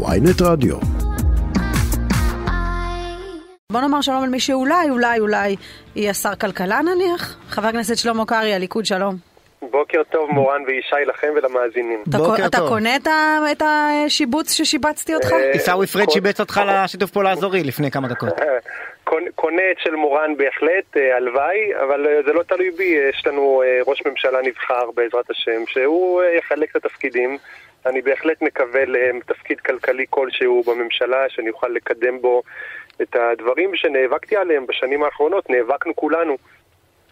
ויינט רדיו. בוא נאמר שלום על מי שאולי, אולי, אולי יהיה שר כלכלה נניח? חבר הכנסת שלמה קרעי, הליכוד, שלום. בוקר טוב מורן וישי לכם ולמאזינים. אתה, בוקר אתה טוב. קונה את, השיבוץ ששיבצתי אותך? אה, עיסאווי פריג' כל- שיבץ אותך לשיתוף פעולה האזורי לפני כמה דקות. קונה- את של מורן בהחלט, אה, הלוואי, אבל אה, זה לא תלוי בי, יש לנו ראש ממשלה נבחר בעזרת השם, שהוא יחלק את התפקידים. אני בהחלט מקווה לתפקיד כלכלי כלשהו בממשלה, שאני אוכל לקדם בו את הדברים שנאבקתי עליהם בשנים האחרונות, נאבקנו כולנו,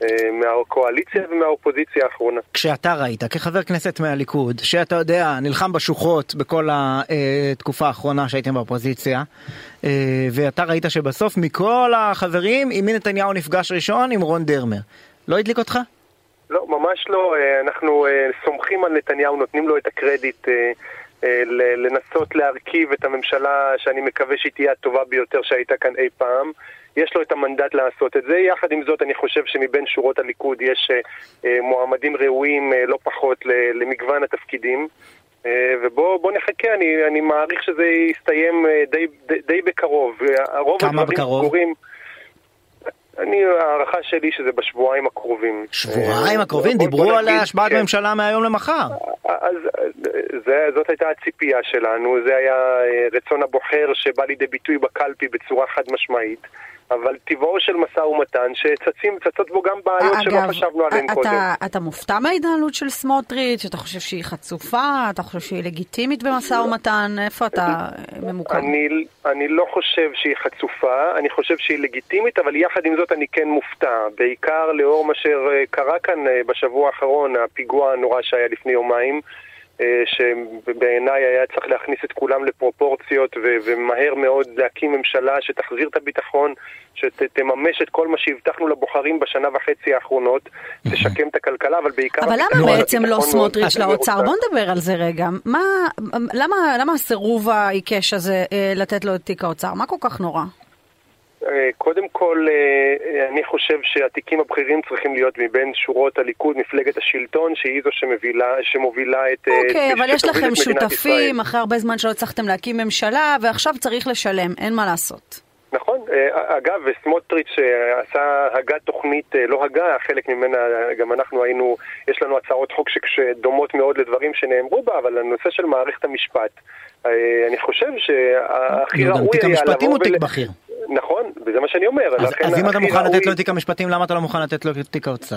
אה, מהקואליציה ומהאופוזיציה האחרונה. כשאתה ראית כחבר כנסת מהליכוד, שאתה יודע, נלחם בשוחות בכל התקופה האחרונה שהייתם באופוזיציה, אה, ואתה ראית שבסוף מכל החברים, עם מי נתניהו נפגש ראשון? עם רון דרמר. לא הדליק אותך? ממש לא. אה, אנחנו אה, סומכים על נתניהו, נותנים לו את הקרדיט אה, לנסות להרכיב את הממשלה שאני מקווה שהיא תהיה הטובה ביותר שהייתה כאן אי פעם. יש לו את המנדט לעשות את זה. יחד עם זאת, אני חושב שמבין שורות הליכוד יש מועמדים ראויים לא פחות למגוון התפקידים. ובואו נחכה, אני, אני מעריך שזה יסתיים די, די, די בקרוב. רוב כמה בקרוב? סגורים. אני, ההערכה שלי שזה בשבועיים הקרובים. שבועיים אה, הקרובים דיברו על השבעת כן. ממשלה מהיום למחר. אז זה, זאת הייתה הציפייה שלנו, זה היה אה, רצון הבוחר שבא לידי ביטוי בקלפי בצורה חד משמעית. אבל טבעו של משא ומתן שצצים, צצות בו גם בעיות שלא חשבנו עליהן אתה, קודם. אתה מופתע מההתנהלות של סמוטריץ'? אתה חושב שהיא חצופה? אתה חושב שהיא לגיטימית במשא ומתן? איפה אתה ממוקם? אני, אני לא חושב שהיא חצופה, אני חושב שהיא לגיטימית, אבל יחד עם זאת אני כן מופתע. בעיקר לאור מה שקרה כאן אה, בשבוע האחרון, הפיגוע הנורא שהיה לפני יומיים, אה, שבעיניי היה צריך להכניס את כולם לפרופורציות ו- ומהר מאוד להקים ממשלה שתחזיר את הביטחון, שתממש את כל מה שהבטחנו לבוחרים בשנה וחצי האחרונות, תשקם את הכלכלה, אבל בעיקר... אבל למה בעצם לא סמוטריץ' לאוצר? בוא נדבר על זה רגע. מה, למה, למה הסירוב העיקש הזה אה, לתת לו את תיק האוצר? מה כל כך נורא? אה, קודם כל, אה, אני חושב שהתיקים הבכירים צריכים להיות מבין שורות הליכוד, מפלגת השלטון, שהיא זו שמובילה, שמובילה את... אה, אוקיי, אבל יש לכם שותפים. אחרי הרבה זמן שלא הצלחתם להקים ממשלה, ועכשיו צריך לשלם, אין מה לעשות. נכון, אה, אגב, וסמוטריץ' אה, עשה הגה תוכנית, אה, לא הגה, חלק ממנה, גם אנחנו היינו, יש לנו הצעות חוק שדומות מאוד לדברים שנאמרו בה, אבל הנושא של מערכת המשפט, אה, אני חושב שהכי גם ראוי תיק היה המשפטים לבוא הוא תיק ול- בכיר. נכון, וזה מה שאני אומר. אז אז אם אתה מוכן לתת לו את תיק המשפטים, למה אתה לא מוכן לתת לו את תיק האוצר?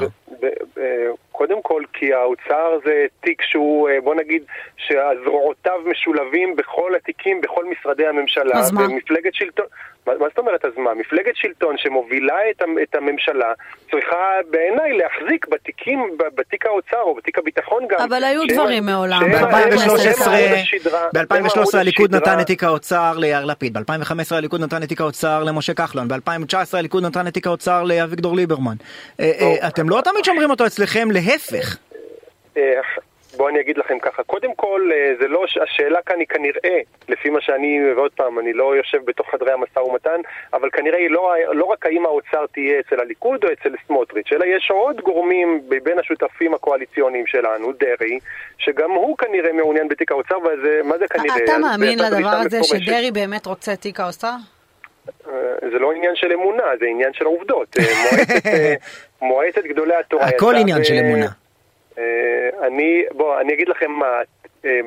קודם כל, כי האוצר זה תיק שהוא, אה, בוא נגיד, שהזרועותיו משולבים בכל התיקים, בכל משרדי הממשלה. אז מה? ומפלגת שלטון... מה, מה זאת אומרת אז מה? מפלגת שלטון שמובילה את, את הממשלה צריכה בעיניי להחזיק בתיקים, בתיק האוצר או בתיק הביטחון גם. אבל היו שהם- דברים מעולם. שהם- ב- הם- ב-2013 הם עמוד השדרה- הם עמוד ב-2013 הליכוד. נתן את תיק האוצר ליאיר לפיד, ב-2015 הליכוד נתן את תיק האוצר למשה כחלון, ב-2019 הליכוד נתן את תיק האוצר לאביגדור ליברמן. אה, אה, אתם לא תמיד שומרים אותו אצלכם, להפך. אה, בואו אני אגיד לכם ככה, קודם כל, אה, זה לא, השאלה כאן היא כנראה, לפי מה שאני, ועוד פעם, אני לא יושב בתוך חדרי המשא ומתן, אבל כנראה היא לא, לא רק האם האוצר תהיה אצל הליכוד או אצל סמוטריץ', אלא יש עוד גורמים בין השותפים הקואליציוניים שלנו, דרעי, שגם הוא כנראה מעוניין בתיק האוצר, וזה, מה זה כנראה? אתה מאמין לדבר הזה. שדרעי באמת רוצה תיק האוצר? אה, זה לא עניין של אמונה, זה עניין של עובדות. אה, מועצת, אה, מועצת גדולי התורה... הכל עניין ב- של אמונה. אני, בוא, אני אגיד לכם מה,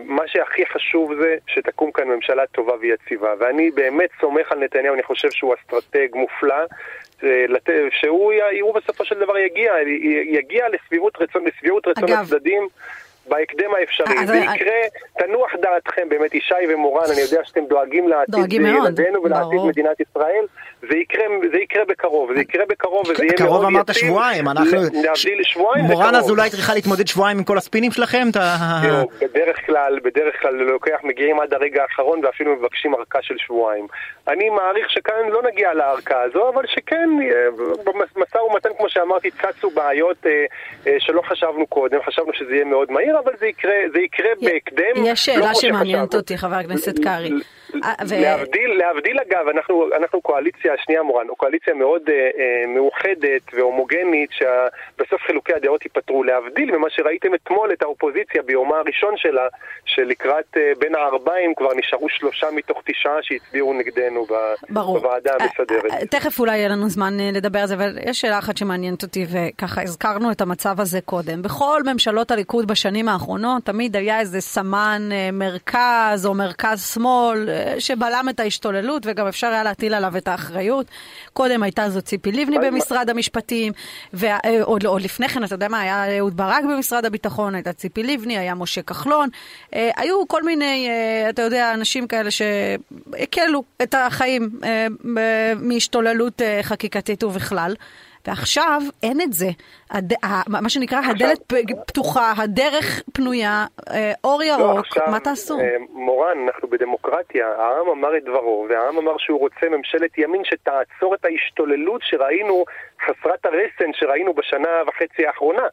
מה שהכי חשוב זה שתקום כאן ממשלה טובה ויציבה, ואני באמת סומך על נתניהו, אני חושב שהוא אסטרטג מופלא, שהוא בסופו של דבר יגיע, יגיע לשביעות רצון, לשביעות רצון אגב- הצדדים. בהקדם האפשרי, אז- זה יקרה, תנוח דעתכם, באמת ישי ומורן, אני יודע שאתם דואגים לעתיד ילדינו ולעתיד. מדינת ישראל, זה יקרה, זה יקרה בקרוב, זה יקרה בקרוב, וזה יהיה מאוד קרוב אמרת יציב. שבועיים, אנחנו... להבדיל שבועיים זה מורן. אזולאי צריכה להתמודד שבועיים עם כל הספינים שלכם? תראו, בדרך כלל, בדרך כלל לוקח, מגיעים עד הרגע האחרון ואפילו מבקשים ארכה של שבועיים. אני מעריך שכאן לא נגיע לארכה הזו, אבל שכן, אה, במשא ומתן, כמו שאמרתי, צצו בעיות אה, אה, שלא חשבנו קודם, חשבנו שזה יהיה מאוד מהיר, אבל זה יקרה, זה יקרה בהקדם. יש לא שאלה כמו שמעניינת. אותי, חבר הכנסת קרעי. אה, ו- להבדיל, להבדיל אגב, אנחנו, אנחנו קואליציה, שנייה מורן, קואליציה מאוד אה, אה, מאוחדת והומוגנית, שבסוף חילוקי הדעות ייפתרו. להבדיל ממה שראיתם אתמול את האופוזיציה ביומה הראשון שלה, שלקראת אה, בין הערביים כבר נשארו שלושה מתוך תשעה שהצביעו נגדנו ב, ברור. בוועדה אה, המסדרת. אה, תכף אולי יהיה לנו זמן לדבר על זה, אבל יש שאלה אחת שמעניינת אותי, וככה הזכרנו את המצב הזה קודם. בכל ממשלות הליכוד בשנים האחרונות תמיד היה איזה סמן מרכז או מרכז שמאל שבלם את ההשתוללות, וגם אפשר היה להטיל עליו את האחריות. קודם הייתה זו ציפי לבני במשרד המשפטים, ועוד עוד לפני כן, אתה יודע מה, היה אהוד ברק במשרד הביטחון, הייתה ציפי לבני, היה משה כחלון. אה, היו כל מיני, אה, אתה יודע, אנשים כאלה שהקלו את החיים אה, ב- מהשתוללות אה, חקיקתית ובכלל. ועכשיו אין את זה. הד... מה שנקרא, הדלת פ- פתוחה, הדרך פנויה, אה, אור לא, ירוק, עכשיו, מה תעשו? אה, מורן, אנחנו בדמוקרטיה, העם אמר את דברו, והעם אמר שהוא רוצה ממשלת ימין שתעצור את ההשתוללות שראינו, חסרת הרסן שראינו בשנה וחצי האחרונה.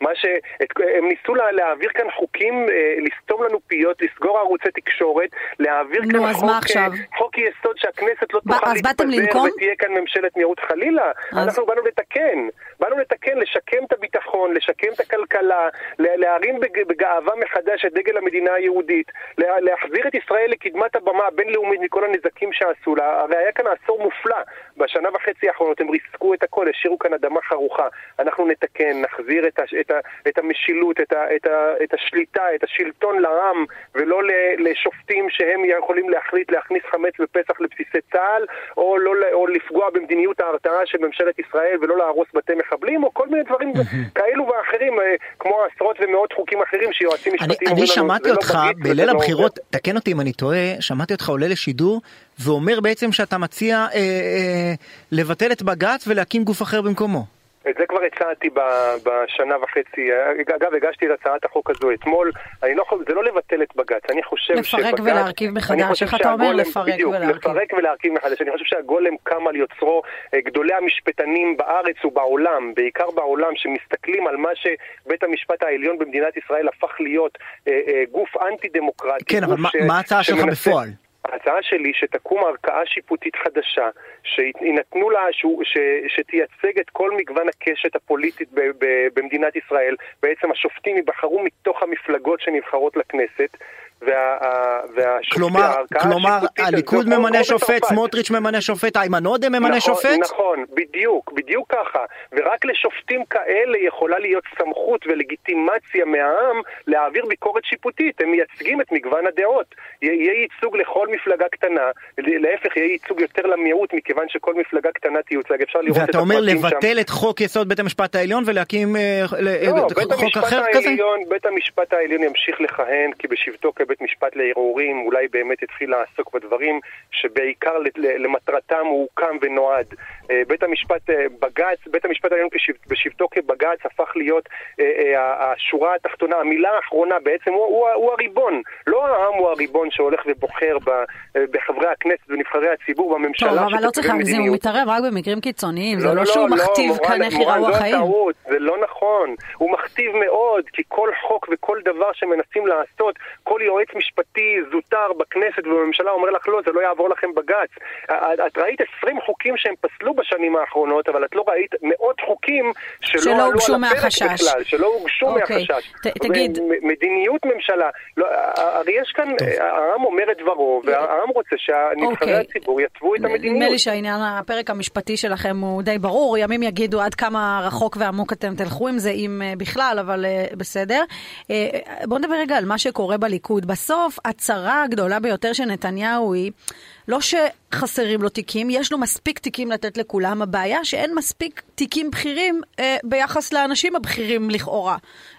מה ש... את... הם ניסו לה... להעביר כאן חוקים, אה, לסתום לנו פיות, לסגור ערוצי תקשורת, להעביר נו, כאן חוק? אה, חוק יסוד שהכנסת לא מה, תוכל להתפזר? ותהיה כאן ממשלת מיעוט חלילה. אז- אנחנו באנו לתקן, באנו לתקן, לשקם את הביטחון, לשקם את הכלכלה, לה- להרים בג- בגאווה מחדש את דגל המדינה היהודית, לה- להחזיר את ישראל לקדמת הבמה הבינלאומית מכל הנזקים שעשו לה. הרי היה כאן עשור מופלא. בשנה וחצי האחרונות הם ריסקו את הכל, השאירו כאן אדמה חרוכה. אנחנו נתקן, נחזיר את, הש- את, ה- את המשילות, את, ה- את, ה- את השליטה, את השלטון לעם, ולא לשופטים שהם יכולים להחליט להכניס חמץ בפסח לבסיסי צה"ל, או, לא, או לפגוע במדיניות ההרתעה של ממשלת ישראל ולא להרוס בתי מחבלים, או כל מיני דברים כאלו ואחרים, אה, כמו עשרות ומאות חוקים אחרים שיועצים אני, משפטיים אני אומרים לנו, שמעתי "זה לא אותך בליל לא הבחירות, תקן אותי אם אני טועה, שמעתי אותך עולה לשידור ואומר בעצם שאתה מציע אה, אה, לבטל את בג"ץ ולהקים גוף אחר במקומו. את זה כבר הצעתי בשנה וחצי, אגב הגשתי את הצעת החוק הזו אתמול, אני לא יכול, זה לא לבטל את בג"ץ, אני חושב לפרק שבג"ץ... ולהרכיב מחדש. אני חושב איך אתה אומר לפרק בדיוק, ולהרכיב? לפרק ולהרכיב מחדש, אני חושב שהגולם קם על יוצרו, אה, גדולי המשפטנים בארץ ובעולם, בעיקר בעולם, שמסתכלים על מה שבית המשפט העליון במדינת ישראל הפך להיות אה, אה, גוף אנטי דמוקרטי. כן, אבל ש- מה ההצעה שלך בפועל? ההצעה שלי שתקום ערכאה שיפוטית חדשה, שיינתנו לה, שהוא, ש, שתייצג את כל מגוון הקשת הפוליטית ב, ב, במדינת ישראל. בעצם השופטים ייבחרו מתוך המפלגות שנבחרות לכנסת. וה, ה- והשופטים, כלומר, כלומר הליכוד ממנה שופט. סמוטריץ' ממנה שופט, איימן עודה ממנה נכון, שופט? נכון, בדיוק, בדיוק ככה. ורק לשופטים כאלה יכולה להיות סמכות ולגיטימציה מהעם להעביר ביקורת שיפוטית. הם מייצגים את מגוון הדעות. יה- יהיה ייצוג לכל מפלגה קטנה, להפך, יהיה ייצוג יותר למיעוט, מכיוון שכל מפלגה קטנה תיוצג. אפשר לראות את ואתה אומר הפרטים שם. לבטל את חוק יסוד בית המשפט העליון ולהקים אה, ל- לא, אה, חוק אחר כזה? בית המשפט העליון ימשיך לכהן כי בשבתו כבית משפט לערעורים אולי באמת יתחיל לעסוק בדברים שבעיקר למטרתם הוא הוקם ונועד. אה, בית המשפט, אה, בג"ץ, בית המשפט העליון בשבתו כבג"ץ הפך להיות אה, השורה התחתונה, המילה האחרונה בעצם הוא, הוא, הוא הריבון. לא העם הוא הריבון שהולך ובוחר בחברי הכנסת ונבחרי הציבור בממשלה טוב, אבל לא צריך להגזים, הוא. מתערב רק במקרים קיצוניים, זה לא, לא לא, שהוא לא, מכתיב מורן, כאן איך זו החיים. הטעות, זה לא נכון. הוא מכתיב מאוד, כי כל חוק וכל דבר שמנסים לעשות, כל יועץ משפטי זוטר בכנסת ובממשלה אומר לך לא, זה לא יעבור לכם בג"ץ. את, ראית 20 חוקים שהם פסלו בשנים האחרונות, אבל את לא ראית מאות חוקים שלא, שלא עלו על הפרק. בכלל, שלא הוגשו אוקיי. מהחשש. ת- תגיד- מדיניות ממשלה, לא, הרי יש כאן, העם אומר את דברו, והעם רוצה שהנבחרי אוקיי. הציבור יתוו את המדיניות. נדמה לי שהעניין, הפרק המשפטי שלכם הוא די ברור, ימים יגידו עד כמה רחוק ועמוק אתם תלכו עם זה, אם אה, בכלל, אבל אה, בסדר. אה, בואו נדבר רגע על מה שקורה בליכוד. בסוף, הצרה הגדולה ביותר של נתניהו היא... לא שחסרים לו תיקים, יש לו מספיק תיקים לתת לכולם, הבעיה שאין מספיק תיקים בכירים אה, ביחס לאנשים הבכירים לכאורה,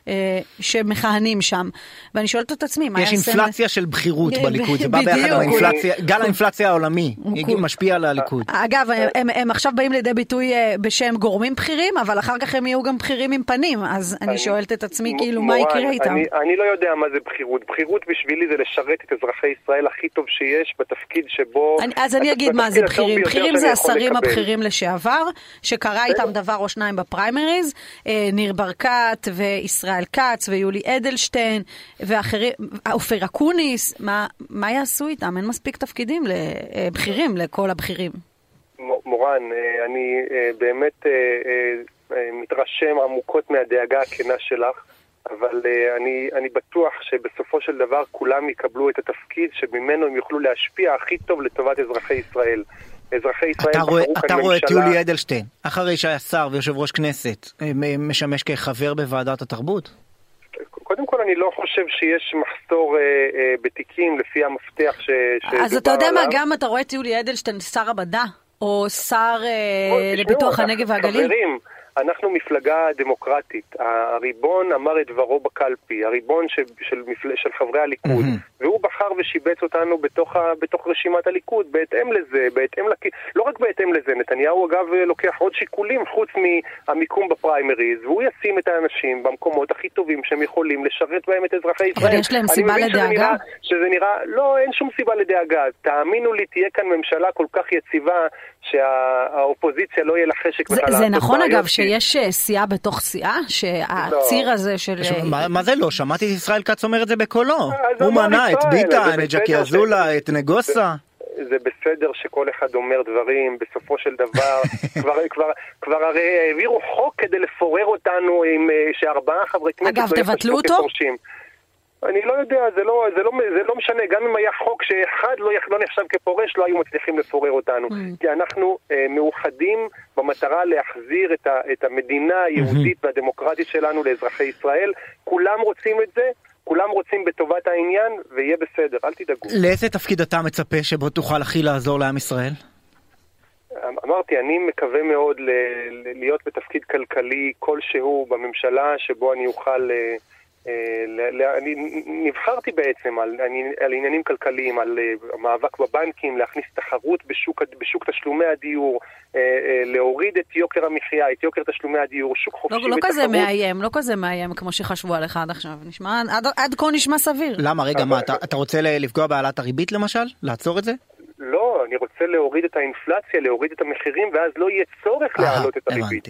אה, שמכהנים שם. ואני שואלת את עצמי, מה יש יעשה... אינפלציה של בכירות בליכוד, זה בא ביחד. עם האינפלציה, גל האינפלציה העולמי, הוא- משפיע על הליכוד. אגב, הם, הם, הם עכשיו באים לידי ביטוי אה, בשם גורמים בכירים, אבל אחר כך הם יהיו גם בכירים עם פנים, אז אני שואלת את עצמי, כאילו, מה יקרה איתם? אני, אני לא יודע מה זה בכירות. בכירות בשבילי זה לשרת את אזרחי ישראל הכי טוב שיש בתפקיד שבו... אני, אז אני אגיד מה זה בכירים. בכירים זה השרים הבכירים לשעבר, שקרה איתם דבר או שניים בפריימריז, אה, ניר ברקת וישראל כץ ויולי אדלשטיין ואחרים, אופיר אקוניס, מה, מה יעשו איתם? אין מספיק תפקידים לבכירים, לכל הבכירים. מורן, אני באמת מתרשם עמוקות מהדאגה הכנה שלך. אבל uh, אני, אני בטוח שבסופו של דבר כולם יקבלו את התפקיד שממנו הם יוכלו להשפיע הכי טוב לטובת אזרחי ישראל. אזרחי ישראל אתה רואה, אתה רואה את יולי אדלשטיין, אחרי שהיה שר ויושב ראש כנסת, משמש כחבר בוועדת התרבות? קודם כל אני לא חושב שיש מחסור אה, אה, בתיקים לפי המפתח ש, שדובר עליו. אז אתה יודע מה, גם אתה רואה את יולי אדלשטיין, שר המדע, או שר אה, לפיתוח הנגב והגליל? חברים, אנחנו מפלגה דמוקרטית. הריבון אמר את דברו בקלפי, הריבון של, של, של, של חברי הליכוד, mm-hmm. והוא בחר ושיבץ אותנו בתוך, ה, בתוך רשימת הליכוד, בהתאם לזה, בהתאם לכ... לא רק בהתאם לזה, נתניהו אגב לוקח עוד שיקולים חוץ מהמיקום בפריימריז, והוא ישים את האנשים במקומות הכי טובים שהם יכולים לשרת בהם את אזרחי ישראל. אבל יש להם סיבה לדאגה? שזה נראה, שזה נראה, לא, אין שום סיבה לדאגה. תאמינו לי, תהיה כאן ממשלה כל כך יציבה, שהאופוזיציה לא יהיה לה חשק בכלל לעשות זה נכון אגב שיש אה, סיעה בתוך סיעה? שהציר לא. הזה של... מה, מה זה לא? שמעתי את ישראל כץ אומר את זה בקולו. הוא מנה את ביטן, את ג'קי אזולה, את נגוסה. זה בסדר שכל אחד אומר דברים, בסופו של דבר, כבר, כבר, כבר הרי העבירו חוק כדי לפורר אותנו עם אה, שארבעה חברי כנסת אגב, לא תבטלו אותו? כפורשים. אני לא יודע, זה לא, זה, לא, זה לא משנה, גם אם היה חוק שאחד לא, לא נחשב כפורש, לא היו מצליחים לפורר אותנו. Mm. כי אנחנו אה, מאוחדים במטרה להחזיר את, ה, את המדינה היהודית mm-hmm. והדמוקרטית שלנו לאזרחי ישראל. כולם רוצים את זה, כולם רוצים בטובת העניין, ויהיה בסדר, אל תדאגו. לאיזה תפקיד אתה מצפה שבו תוכל הכי לעזור לעם ישראל? אמרתי, אני מקווה מאוד ל- להיות בתפקיד כלכלי כלשהו בממשלה, שבו אני אוכל... אה, אה, אני נבחרתי בעצם על, על עניינים כלכליים, על אה, מאבק בבנקים, להכניס תחרות בשוק, בשוק תשלומי הדיור, אה, להוריד את יוקר המחיה, את יוקר תשלומי הדיור, שוק חופשי לא, לא ותחרות. כזה מאיים, לא כזה מאיים כמו שחשבו עליך עד עכשיו, נשמע, עד, עד כה נשמע סביר. למה, רגע, מה, אתה, אתה רוצה לפגוע בהעלאת הריבית למשל? לעצור את זה? אני רוצה להוריד את האינפלציה, להוריד את המחירים, ואז לא יהיה צורך להעלות את הריבית.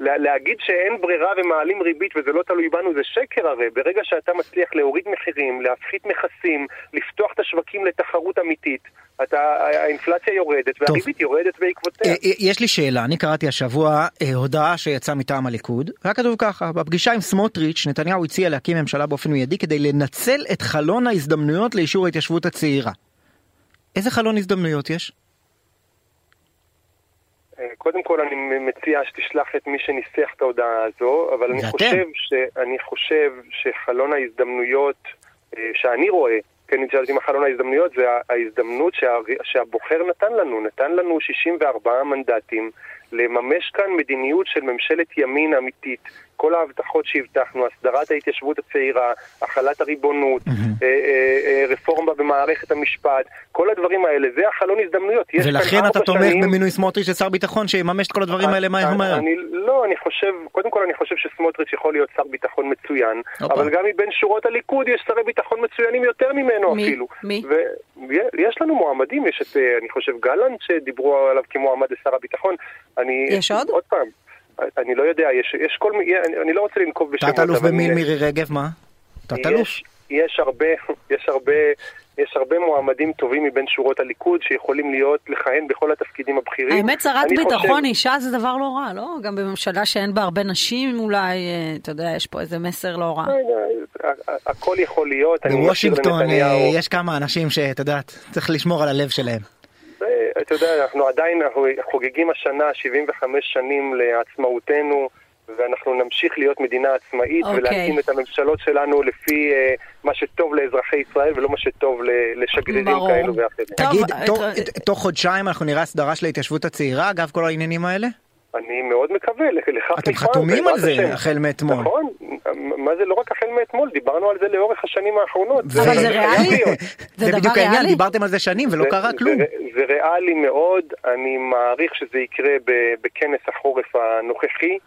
להגיד שאין ברירה ומעלים ריבית וזה לא תלוי בנו זה שקר הרי. ברגע שאתה מצליח להוריד מחירים, להפחית מכסים, לפתוח את השווקים לתחרות אמיתית, אתה, האינפלציה יורדת והריבית יורדת בעקבותיה. אה, אה, יש לי שאלה, אני קראתי השבוע אה, הודעה שיצאה מטעם הליכוד, היה כתוב ככה, בפגישה עם סמוטריץ', נתניהו הציע להקים ממשלה באופן מיידי כדי לנצל את חלון ההזדמנויות לאישור ההתיישבות הצעירה. איזה חלון הזדמנויות יש? אה, קודם כל אני מציע שתשלח את מי שניסח את ההודעה הזו, אבל אני חושב, ש, אני חושב שחלון ההזדמנויות אה, שאני רואה, כן, אני שאלתי מה חלון ההזדמנויות, זה ההזדמנות שה, שהבוחר נתן לנו, נתן לנו 64 מנדטים לממש כאן מדיניות של ממשלת ימין אמיתית. כל ההבטחות שהבטחנו, הסדרת ההתיישבות הצעירה, החלת הריבונות, mm-hmm. רפורמה במערכת המשפט, כל הדברים האלה, זה החלון הזדמנויות. ולכן אתה תומך שנים... במינוי סמוטריץ' לשר ביטחון שיממש את כל הדברים האלה מהר מהר. לא, אני חושב, קודם כל אני חושב שסמוטריץ' יכול להיות שר ביטחון מצוין, אופה. אבל גם מבין שורות הליכוד יש שרי ביטחון מצוינים יותר ממנו מי? אפילו. מי? ויש לנו מועמדים, יש את, אני חושב, גלנט שדיברו עליו כמועמד לשר הביטחון. אני, יש עוד? עוד פעם. אני לא יודע, יש, יש כל מיני, אני, אני לא רוצה לנקוב בשמות. תת-אלוף במי מירי רגב, מה? תת-אלוף? יש, יש הרבה, יש הרבה, יש הרבה מועמדים טובים מבין שורות הליכוד שיכולים להיות, לכהן בכל התפקידים הבכירים. האמת, שרת ביטחון חושב... אישה זה דבר לא רע, לא? גם בממשלה שאין בה הרבה נשים אולי, אה, אתה יודע, יש פה איזה מסר לא רע. לא הכל יכול להיות. בוושינגטון אה, יש כמה אנשים שאתה יודע, צריך לשמור על הלב שלהם. אתה יודע, אנחנו עדיין חוגגים השנה 75 שנים לעצמאותנו, ואנחנו נמשיך להיות מדינה עצמאית okay. אוקיי. ולהקים את הממשלות שלנו לפי uh, מה שטוב לאזרחי ישראל ולא מה שטוב לשגרירים כאלו ואחרים. תגיד, תוך, תוך חודשיים אנחנו נראה הסדרה של ההתיישבות הצעירה, אגב כל העניינים האלה? אני מאוד מקווה, לכך אתם חתומים על זה החל מאתמול. נכון, מה זה לא רק החל מאתמול, דיברנו על זה לאורך השנים האחרונות. אבל זה ריאלי? זה בדיוק העניין, דיברתם על זה שנים ולא קרה כלום. זה ריאלי מאוד, אני מעריך שזה יקרה בכנס החורף הנוכחי.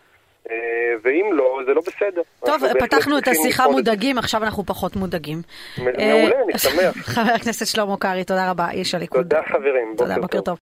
ואם לא, זה לא בסדר. טוב, פתחנו את השיחה מודאגים, עכשיו אנחנו פחות מודאגים. מעולה, אני שמח. חבר הכנסת שלמה קרעי, תודה רבה, איש הליכוד. תודה חברים, בוקר טוב.